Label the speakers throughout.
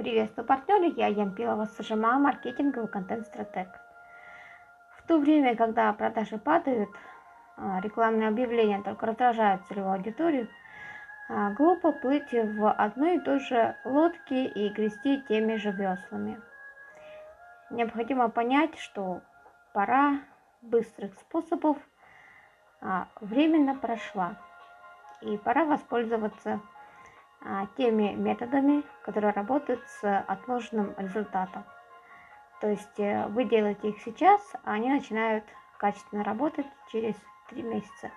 Speaker 1: Приветствую партнеры, я Ямпилова Сажима, маркетинговый контент-стратег. В то время, когда продажи падают, а, рекламные объявления только раздражают целевую аудиторию, а, глупо плыть в одной и той же лодке и грести теми же веслами. Необходимо понять, что пора быстрых способов а, временно прошла, и пора воспользоваться теми методами, которые работают с отложенным результатом. То есть э, вы делаете их сейчас, а они начинают качественно работать через три месяца.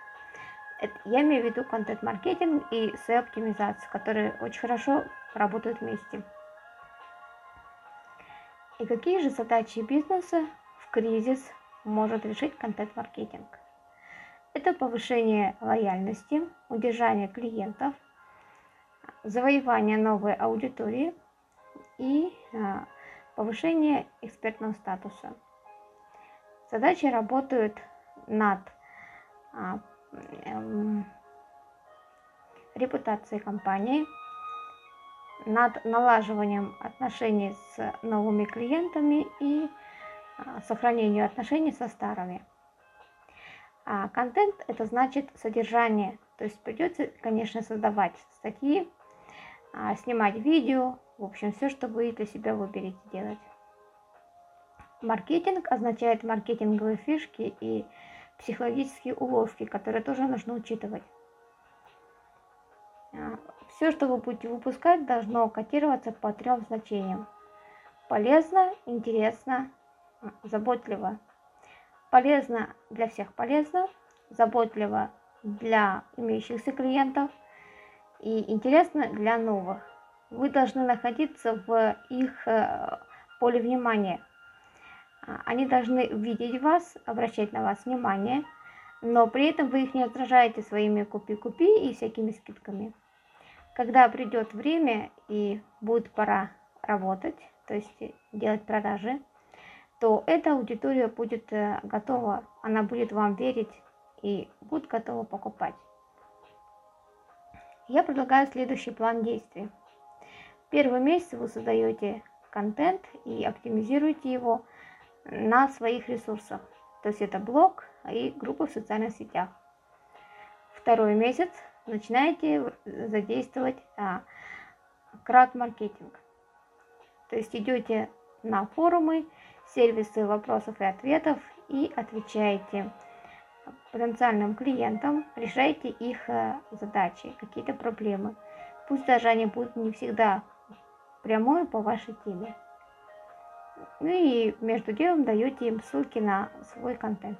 Speaker 1: Это, я имею в виду контент-маркетинг и SEO-оптимизацию, которые очень хорошо работают вместе. И какие же задачи бизнеса в кризис может решить контент-маркетинг? Это повышение лояльности, удержание клиентов – завоевание новой аудитории и а, повышение экспертного статуса. Задачи работают над а, эм, репутацией компании, над налаживанием отношений с новыми клиентами и а, сохранением отношений со старыми. А контент это значит содержание, то есть придется, конечно, создавать статьи, а, снимать видео, в общем, все, что вы для себя выберете делать. Маркетинг означает маркетинговые фишки и психологические уловки, которые тоже нужно учитывать. А, все, что вы будете выпускать, должно котироваться по трем значениям. Полезно, интересно, заботливо. Полезно для всех полезно, заботливо для имеющихся клиентов – и интересно для новых. Вы должны находиться в их э, поле внимания. А, они должны видеть вас, обращать на вас внимание, но при этом вы их не отражаете своими купи-купи и всякими скидками. Когда придет время и будет пора работать, то есть делать продажи, то эта аудитория будет э, готова, она будет вам верить и будет готова покупать я предлагаю следующий план действий. Первый месяц вы создаете контент и оптимизируете его на своих ресурсах. То есть это блог и группа в социальных сетях. Второй месяц начинаете задействовать а, крауд-маркетинг. То есть идете на форумы, сервисы вопросов и ответов и отвечаете потенциальным клиентам, решайте их э, задачи, какие-то проблемы. Пусть даже они будут не всегда прямой по вашей теме. Ну и между делом даете им ссылки на свой контент.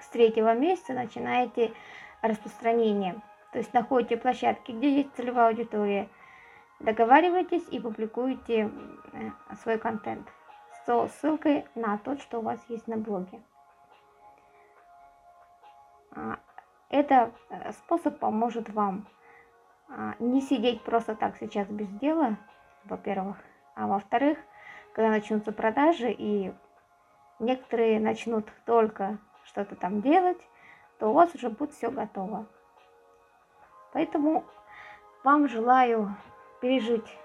Speaker 1: С третьего месяца начинаете распространение. То есть находите площадки, где есть целевая аудитория, договариваетесь и публикуете э, свой контент с ссылкой на тот, что у вас есть на блоге. А, это э, способ поможет вам а, не сидеть просто так сейчас без дела, во-первых, а во-вторых, когда начнутся продажи и некоторые начнут только что-то там делать, то у вас уже будет все готово. Поэтому вам желаю пережить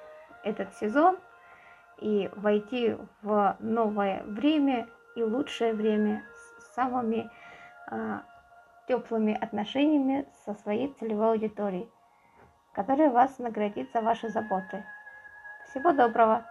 Speaker 1: этот сезон и войти в новое время и лучшее время с самыми а, теплыми отношениями со своей целевой аудиторией, которая вас наградит за ваши заботы. Всего доброго!